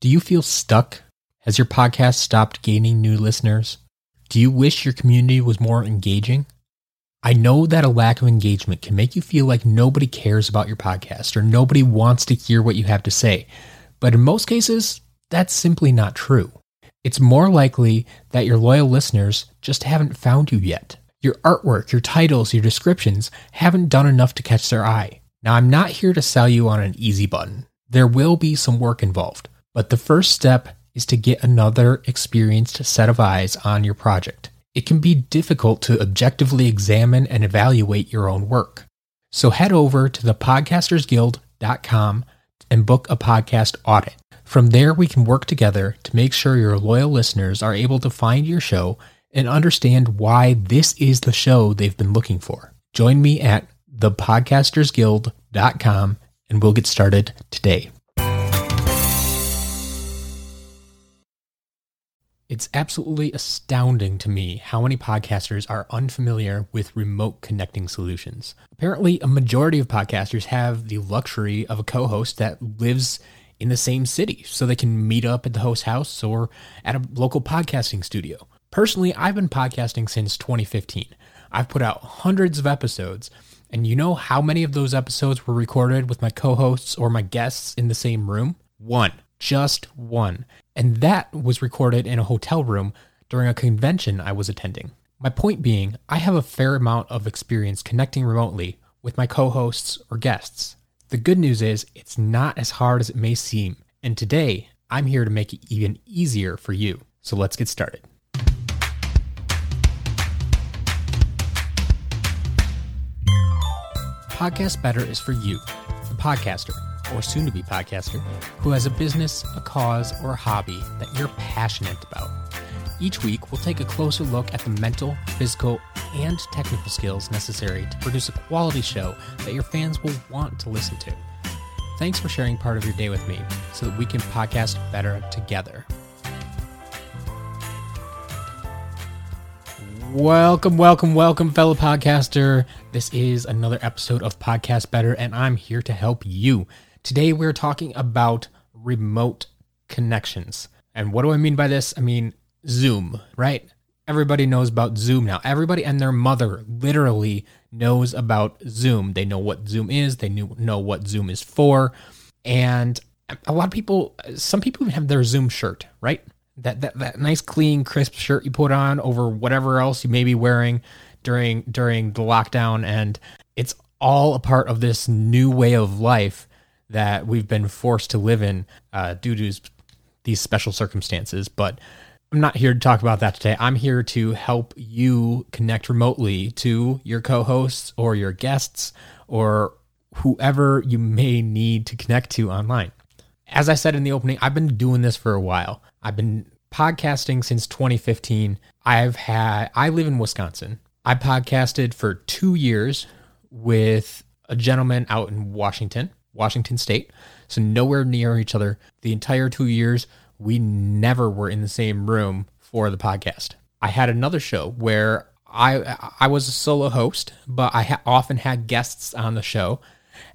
Do you feel stuck? Has your podcast stopped gaining new listeners? Do you wish your community was more engaging? I know that a lack of engagement can make you feel like nobody cares about your podcast or nobody wants to hear what you have to say. But in most cases, that's simply not true. It's more likely that your loyal listeners just haven't found you yet. Your artwork, your titles, your descriptions haven't done enough to catch their eye. Now, I'm not here to sell you on an easy button. There will be some work involved. But the first step is to get another experienced set of eyes on your project. It can be difficult to objectively examine and evaluate your own work. So head over to thepodcastersguild.com and book a podcast audit. From there, we can work together to make sure your loyal listeners are able to find your show and understand why this is the show they've been looking for. Join me at thepodcastersguild.com and we'll get started today. It's absolutely astounding to me how many podcasters are unfamiliar with remote connecting solutions. Apparently, a majority of podcasters have the luxury of a co host that lives in the same city, so they can meet up at the host house or at a local podcasting studio. Personally, I've been podcasting since 2015. I've put out hundreds of episodes, and you know how many of those episodes were recorded with my co hosts or my guests in the same room? One. Just one and that was recorded in a hotel room during a convention I was attending. My point being, I have a fair amount of experience connecting remotely with my co hosts or guests. The good news is, it's not as hard as it may seem, and today I'm here to make it even easier for you. So let's get started. Podcast Better is for you, the podcaster or soon to be podcaster who has a business, a cause, or a hobby that you're passionate about. Each week, we'll take a closer look at the mental, physical, and technical skills necessary to produce a quality show that your fans will want to listen to. Thanks for sharing part of your day with me so that we can podcast better together. Welcome, welcome, welcome, fellow podcaster. This is another episode of Podcast Better, and I'm here to help you. Today we're talking about remote connections. And what do I mean by this? I mean Zoom, right? Everybody knows about Zoom now. Everybody and their mother literally knows about Zoom. They know what Zoom is, they know what Zoom is for. And a lot of people, some people even have their Zoom shirt, right? That, that that nice clean crisp shirt you put on over whatever else you may be wearing during during the lockdown and it's all a part of this new way of life that we've been forced to live in uh, due to these special circumstances. But I'm not here to talk about that today. I'm here to help you connect remotely to your co hosts or your guests or whoever you may need to connect to online. As I said in the opening, I've been doing this for a while. I've been podcasting since 2015. I've had, I live in Wisconsin. I podcasted for two years with a gentleman out in Washington. Washington State. So nowhere near each other. The entire two years, we never were in the same room for the podcast. I had another show where I I was a solo host, but I ha- often had guests on the show,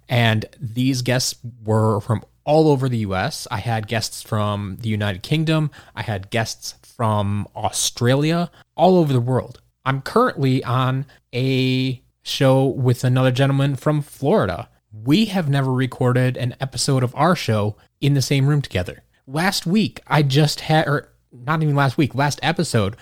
and these guests were from all over the U.S. I had guests from the United Kingdom. I had guests from Australia, all over the world. I'm currently on a show with another gentleman from Florida we have never recorded an episode of our show in the same room together. Last week, I just had, or not even last week, last episode,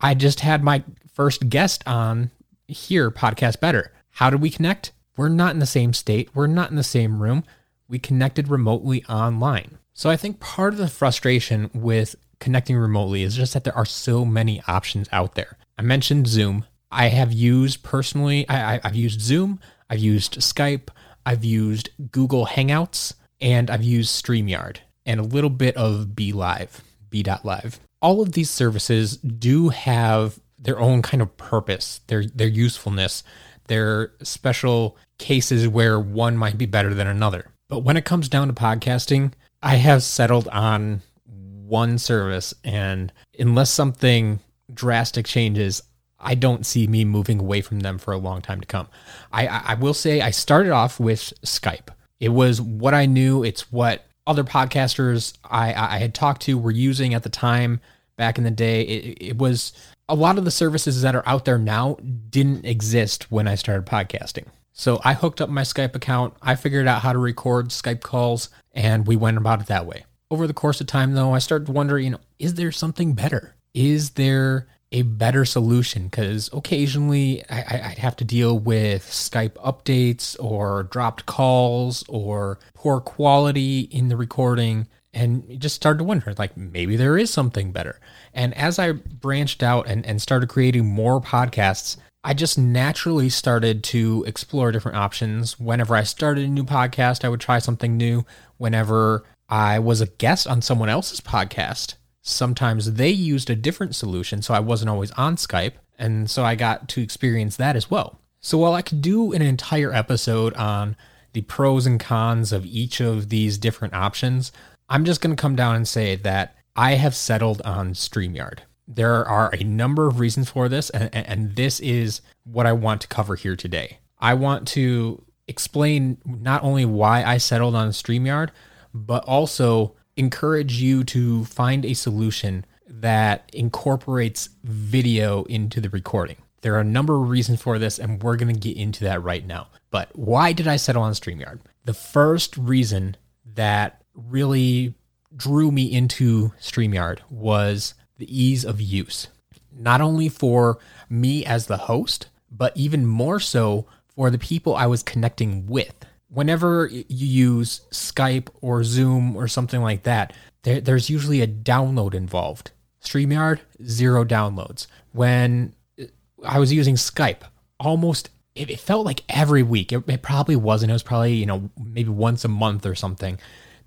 I just had my first guest on here, Podcast Better. How did we connect? We're not in the same state. We're not in the same room. We connected remotely online. So I think part of the frustration with connecting remotely is just that there are so many options out there. I mentioned Zoom. I have used personally, I, have used Zoom, I've used Skype, I've used Google Hangouts and I've used StreamYard and a little bit of BeLive, B.live. All of these services do have their own kind of purpose, their their usefulness, their special cases where one might be better than another. But when it comes down to podcasting, I have settled on one service and unless something drastic changes, I don't see me moving away from them for a long time to come. I, I will say I started off with Skype. It was what I knew. It's what other podcasters I, I had talked to were using at the time back in the day. It, it was a lot of the services that are out there now didn't exist when I started podcasting. So I hooked up my Skype account, I figured out how to record Skype calls, and we went about it that way. Over the course of time, though, I started wondering, you know, is there something better? Is there a better solution? Because occasionally I, would have to deal with Skype updates or dropped calls or poor quality in the recording and just started to wonder like maybe there is something better and as i branched out and, and started creating more podcasts i just naturally started to explore different options whenever i started a new podcast i would try something new whenever i was a guest on someone else's podcast sometimes they used a different solution so i wasn't always on skype and so i got to experience that as well so while i could do an entire episode on the pros and cons of each of these different options I'm just going to come down and say that I have settled on StreamYard. There are a number of reasons for this, and, and this is what I want to cover here today. I want to explain not only why I settled on StreamYard, but also encourage you to find a solution that incorporates video into the recording. There are a number of reasons for this, and we're going to get into that right now. But why did I settle on StreamYard? The first reason that really drew me into StreamYard was the ease of use. Not only for me as the host, but even more so for the people I was connecting with. Whenever you use Skype or Zoom or something like that, there, there's usually a download involved. StreamYard, zero downloads. When I was using Skype, almost it, felt like every week. It, it probably wasn't. It was probably, you know, maybe once a month or something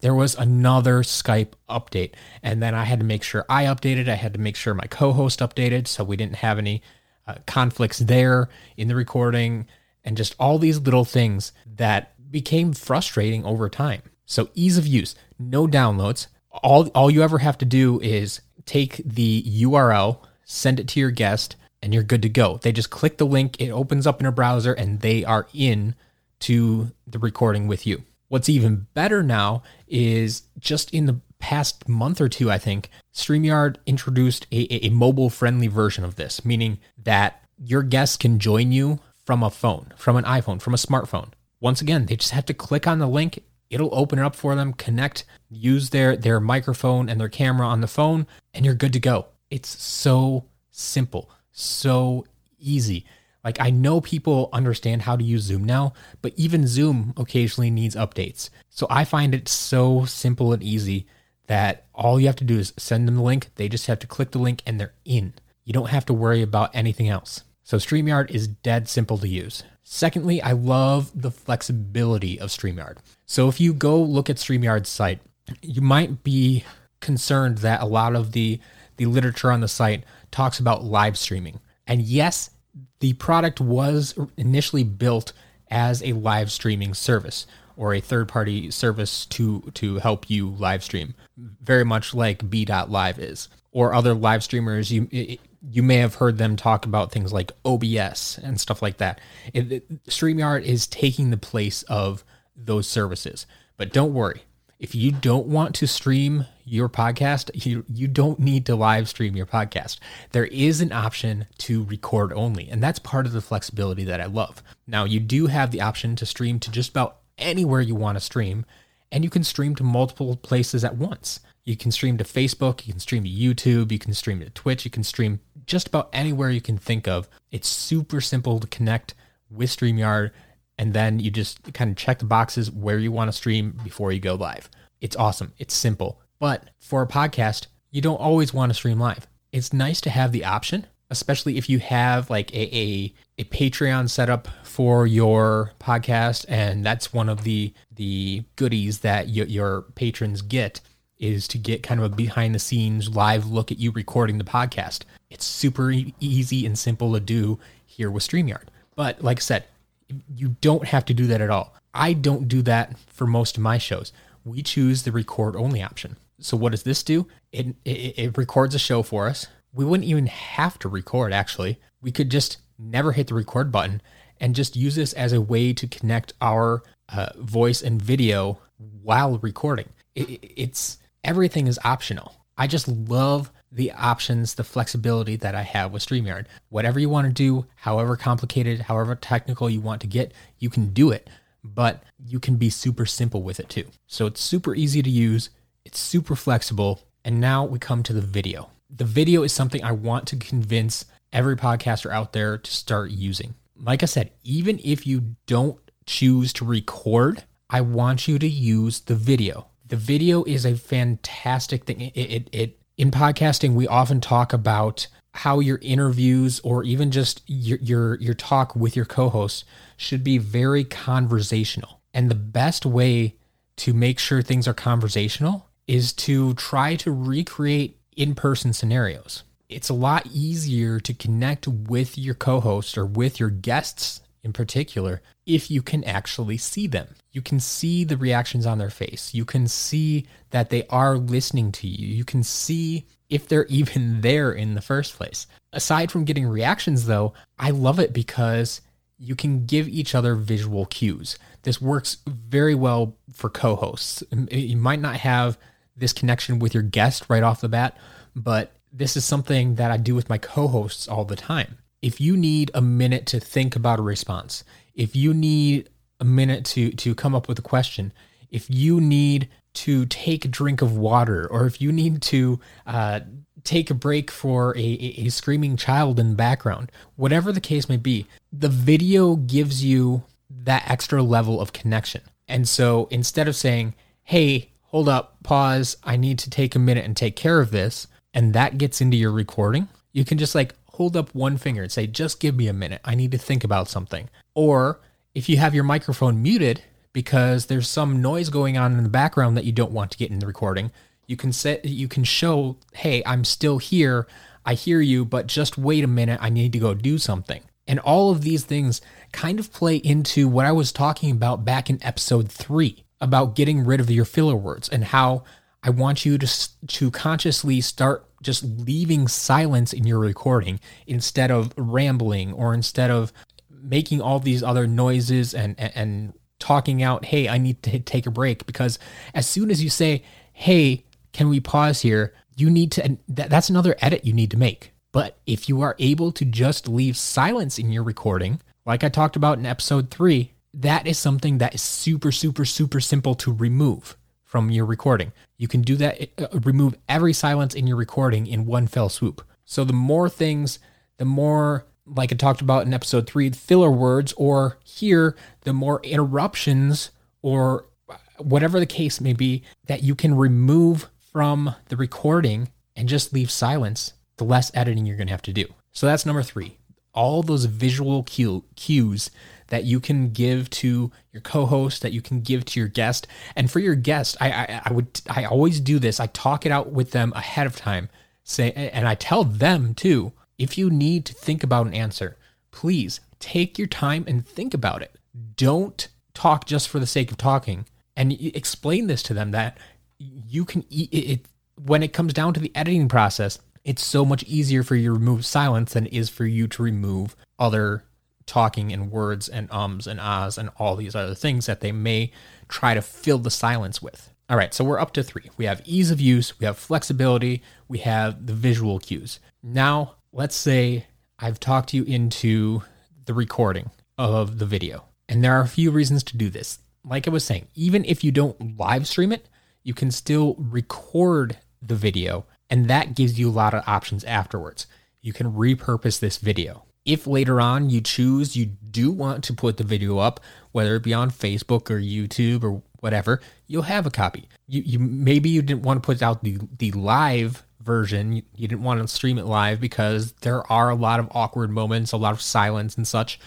there was another Skype update. And then I had to make sure I updated. I had to make sure my co host updated so we didn't have any uh, conflicts there in the recording and just all these little things that became frustrating over time. So, ease of use, no downloads. All, all you ever have to do is take the URL, send it to your guest, and you're good to go. They just click the link, it opens up in a browser, and they are in to the recording with you. What's even better now is just in the past month or two, I think, StreamYard introduced a, a mobile friendly version of this, meaning that your guests can join you from a phone, from an iPhone, from a smartphone. Once again, they just have to click on the link. It'll open it up for them, connect, use their, their microphone and their camera on the phone, and you're good to go. It's so simple, so easy. Like I know people understand how to use Zoom now, but even Zoom occasionally needs updates. So I find it so simple and easy that all you have to do is send them the link. They just have to click the link and they're in. You don't have to worry about anything else. So StreamYard is dead simple to use. Secondly, I love the flexibility of StreamYard. So if you go look at StreamYard's site, you might be concerned that a lot of the the literature on the site talks about live streaming. And yes, the product was initially built as a live streaming service or a third party service to to help you live stream very much like b.live is or other live streamers you you may have heard them talk about things like OBS and stuff like that it, it, StreamYard is taking the place of those services but don't worry if you don't want to stream your podcast, you, you don't need to live stream your podcast. There is an option to record only, and that's part of the flexibility that I love. Now, you do have the option to stream to just about anywhere you want to stream, and you can stream to multiple places at once. You can stream to Facebook, you can stream to YouTube, you can stream to Twitch, you can stream just about anywhere you can think of. It's super simple to connect with StreamYard and then you just kind of check the boxes where you want to stream before you go live. It's awesome. It's simple. But for a podcast, you don't always want to stream live. It's nice to have the option, especially if you have like a, a, a Patreon setup for your podcast, and that's one of the the goodies that y- your patrons get is to get kind of a behind the scenes live look at you recording the podcast. It's super easy and simple to do here with StreamYard. But like I said, you don't have to do that at all. I don't do that for most of my shows. We choose the record only option. So what does this do? It, it, it records a show for us. We wouldn't even have to record actually. We could just never hit the record button and just use this as a way to connect our uh, voice and video while recording. it, it's everything is optional. I just love the options, the flexibility that I have with StreamYard. Whatever you want to do, however complicated, however technical you want to get, you can do it, but you can be super simple with it too. So it's super easy to use, it's super flexible. And now we come to the video. The video is something I want to convince every podcaster out there to start using. Like I said, even if you don't choose to record, I want you to use the video. The video is a fantastic thing. It, it, it in podcasting, we often talk about how your interviews or even just your your, your talk with your co-host should be very conversational. And the best way to make sure things are conversational is to try to recreate in-person scenarios. It's a lot easier to connect with your co-host or with your guests in particular if you can actually see them. You can see the reactions on their face. You can see that they are listening to you. You can see if they're even there in the first place. Aside from getting reactions, though, I love it because you can give each other visual cues. This works very well for co hosts. Eh, you might not have this connection with your guest right off the bat, but this is something that I do with my co hosts all the time if you need a minute to think about a response, if you need a minute to to come up with a question, if you need to take a drink of water, or if you need to uh, take a break for a, a, a screaming child in the background, whatever the case may be, the video gives you that extra level of connection. And so instead of saying, hey, hold up, pause, I need to take a minute and take care of this, and that gets into your recording, you can just like hold up one finger and say, just give me a minute. I need to think about something. Or if you have your microphone muted because there's some noise going on in the background that you don't want to get in the recording, you can set you can show, hey, I'm still here. I hear you, but just wait a minute. I need to go do something. And all of these things kind of play into what I was talking about back in episode three about getting rid of your filler words and how I want you to to consciously start just leaving silence in your recording instead of rambling or instead of making all these other noises and, and, and talking out, hey, I need to take a break. Because as soon as you say, hey, can we pause here? You need to, that's another edit you need to make. But if you are able to just leave silence in your recording, like I talked about in episode three, that is something that is super, super, super simple to remove from your recording. You can do that, uh, remove every silence in your recording in one fell swoop. So the more things, the more, like I talked about in episode three, filler words, or here, the more interruptions or whatever the case may be that you can remove from the recording and just leave silence, the less editing you're going to have to do. So that's number three. All those visual cue, cues that you can give to your co-host, that you can give to your guest. And for your guest, I, I, I would I always do this. I talk it out with them ahead of time. Say and I tell them too, if you need to think about an answer, please take your time and think about it. Don't talk just for the sake of talking. And explain this to them that you can eat it when it comes down to the editing process. It's so much easier for you to remove silence than it is for you to remove other talking in words and ums and ahs and all these other things that they may try to fill the silence with. All right, so we're up to three. We have ease of use, we have flexibility, we have the visual cues. Now, let's say I've talked you into the recording of the video. And there are a few reasons to do this. Like I was saying, even if you don't live stream it, you can still record the video, and that gives you a lot of options afterwards. You can repurpose this video if later on you choose you do want to put the video up, whether it be on Facebook or YouTube or whatever, you'll have a copy. You, you maybe you didn't want to put out the the live version. You, you didn't want to stream it live because there are a lot of awkward moments, a lot of silence and such.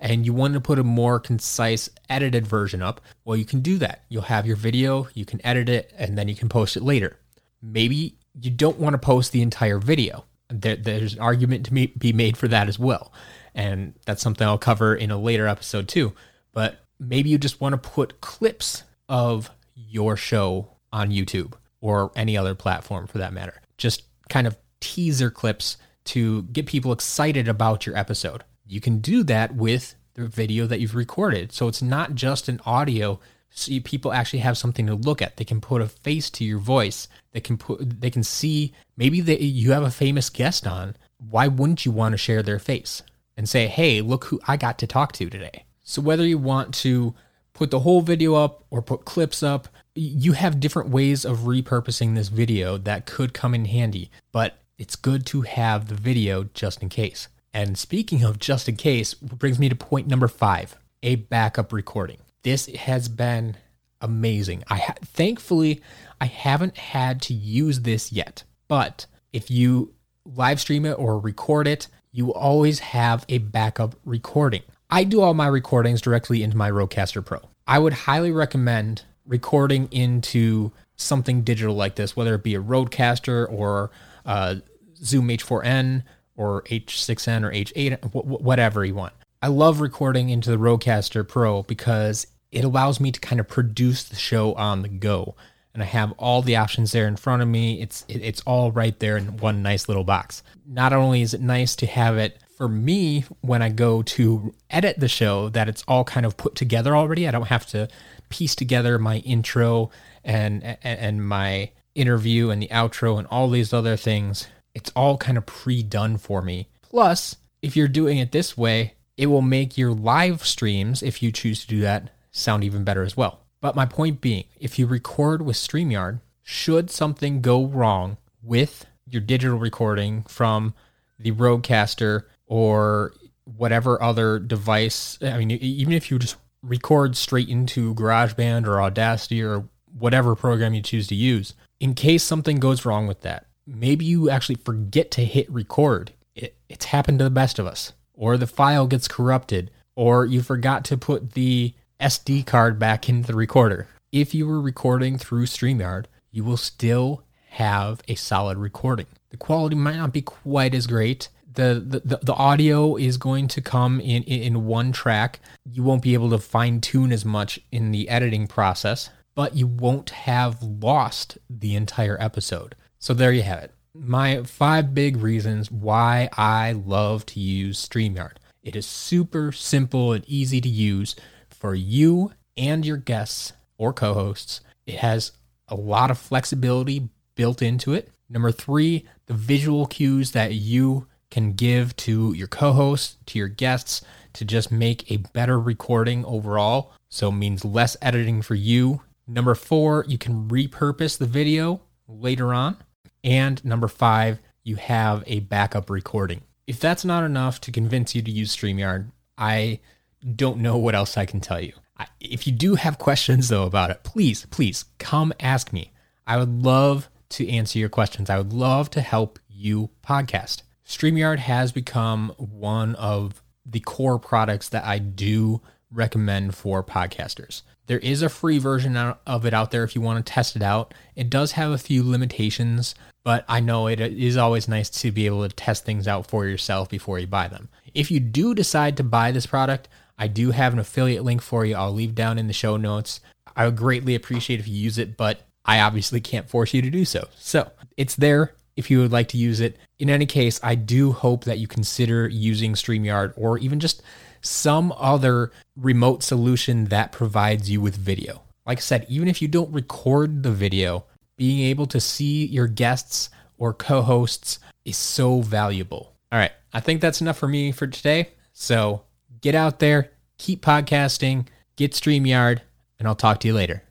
And you want to put a more concise edited version up. Well, you can do that. You'll have your video, you can edit it, and then you can post it later. Maybe you don't want to post the entire video there, there's an argument to be made for that as well. And that's something I'll cover in a later episode too. But maybe you just want to put clips of your show on YouTube or any other platform for that matter. Just kind of teaser clips to get people excited about your episode. You can do that with the video that you've recorded. So it's not just an audio so people actually have something to look at. They can put a face to your voice. They can put they can see maybe they, you have a famous guest on. Why wouldn't you want to share their face and say, "Hey, look who I got to talk to today." So whether you want to put the whole video up or put clips up, you have different ways of repurposing this video that could come in handy, but it's good to have the video just in case. And speaking of just in case, brings me to point number five a backup recording. This has been amazing. I ha- thankfully I haven't had to use this yet, but if you live stream it or record it, you always have a backup recording. I do all my recordings directly into my Rodecaster Pro. I would highly recommend recording into something digital like this, whether it be a Rodecaster or uh, Zoom H4n or H6n or H8, whatever you want. I love recording into the Rodecaster Pro because it allows me to kind of produce the show on the go. And I have all the options there in front of me. It's it, it's all right there in one nice little box. Not only is it nice to have it for me when I go to edit the show that it's all kind of put together already. I don't have to piece together my intro and and, and my interview and the outro and all these other things it's all kind of pre-done for me. Plus, if you're doing it this way, it will make your live streams, if you choose to do that, sound even better as well. But my point being, if you record with StreamYard, should something go wrong with your digital recording from the Rodecaster or whatever other device, I mean, even if you just record straight into GarageBand or Audacity or whatever program you choose to use, in case something goes wrong with that, maybe you actually forget to hit record. It, it's happened to the best of us. Or the file gets corrupted, or you forgot to put the SD card back into the recorder. If you were recording through StreamYard, you will still have a solid recording. The quality might not be quite as great. The, the, the audio is going to come in, in one track. You won't be able to fine tune as much in the editing process, but you won't have lost the entire episode. So there you have it. My five big reasons why I love to use StreamYard. It is super simple and easy to use for you and your guests or co hosts. It has a lot of flexibility built into it. Number three, the visual cues that you can give to your co hosts, to your guests, to just make a better recording overall. So it means less editing for you. Number four, you can repurpose the video later on. And number five, you have a backup recording. If that's not enough to convince you to use StreamYard, I don't know what else I can tell you. If you do have questions, though, about it, please, please come ask me. I would love to answer your questions. I would love to help you podcast. StreamYard has become one of the core products that I do recommend for podcasters. There is a free version of it out there if you want to test it out. It does have a few limitations but I know it is always nice to be able to test things out for yourself before you buy them. If you do decide to buy this product, I do have an affiliate link for you. I'll leave down in the show notes. I would greatly appreciate if you use it, but I obviously can't force you to do so. So it's there if you would like to use it. In any case, I do hope that you consider using StreamYard or even just some other remote solution that provides you with video. Like I said, even if you don't record the video, being able to see your guests or co hosts is so valuable. All right, I think that's enough for me for today. So get out there, keep podcasting, get StreamYard, and I'll talk to you later.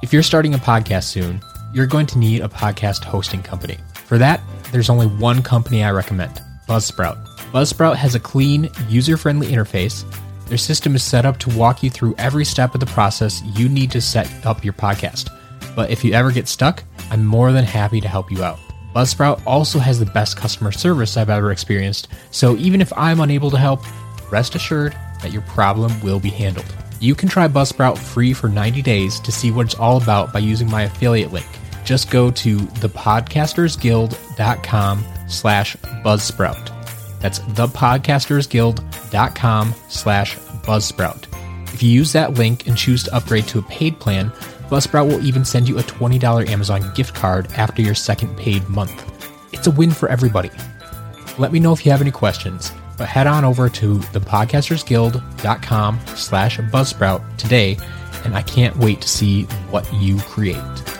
If you're starting a podcast soon, you're going to need a podcast hosting company. For that, there's only one company I recommend Buzzsprout. Buzzsprout has a clean, user friendly interface. Their system is set up to walk you through every step of the process you need to set up your podcast but if you ever get stuck, I'm more than happy to help you out. Buzzsprout also has the best customer service I've ever experienced, so even if I'm unable to help, rest assured that your problem will be handled. You can try Buzzsprout free for 90 days to see what it's all about by using my affiliate link. Just go to thepodcastersguild.com slash buzzsprout. That's thepodcastersguild.com slash buzzsprout. If you use that link and choose to upgrade to a paid plan, Buzzsprout will even send you a $20 Amazon gift card after your second paid month. It's a win for everybody. Let me know if you have any questions. But head on over to thepodcastersguild.com slash buzzsprout today, and I can't wait to see what you create.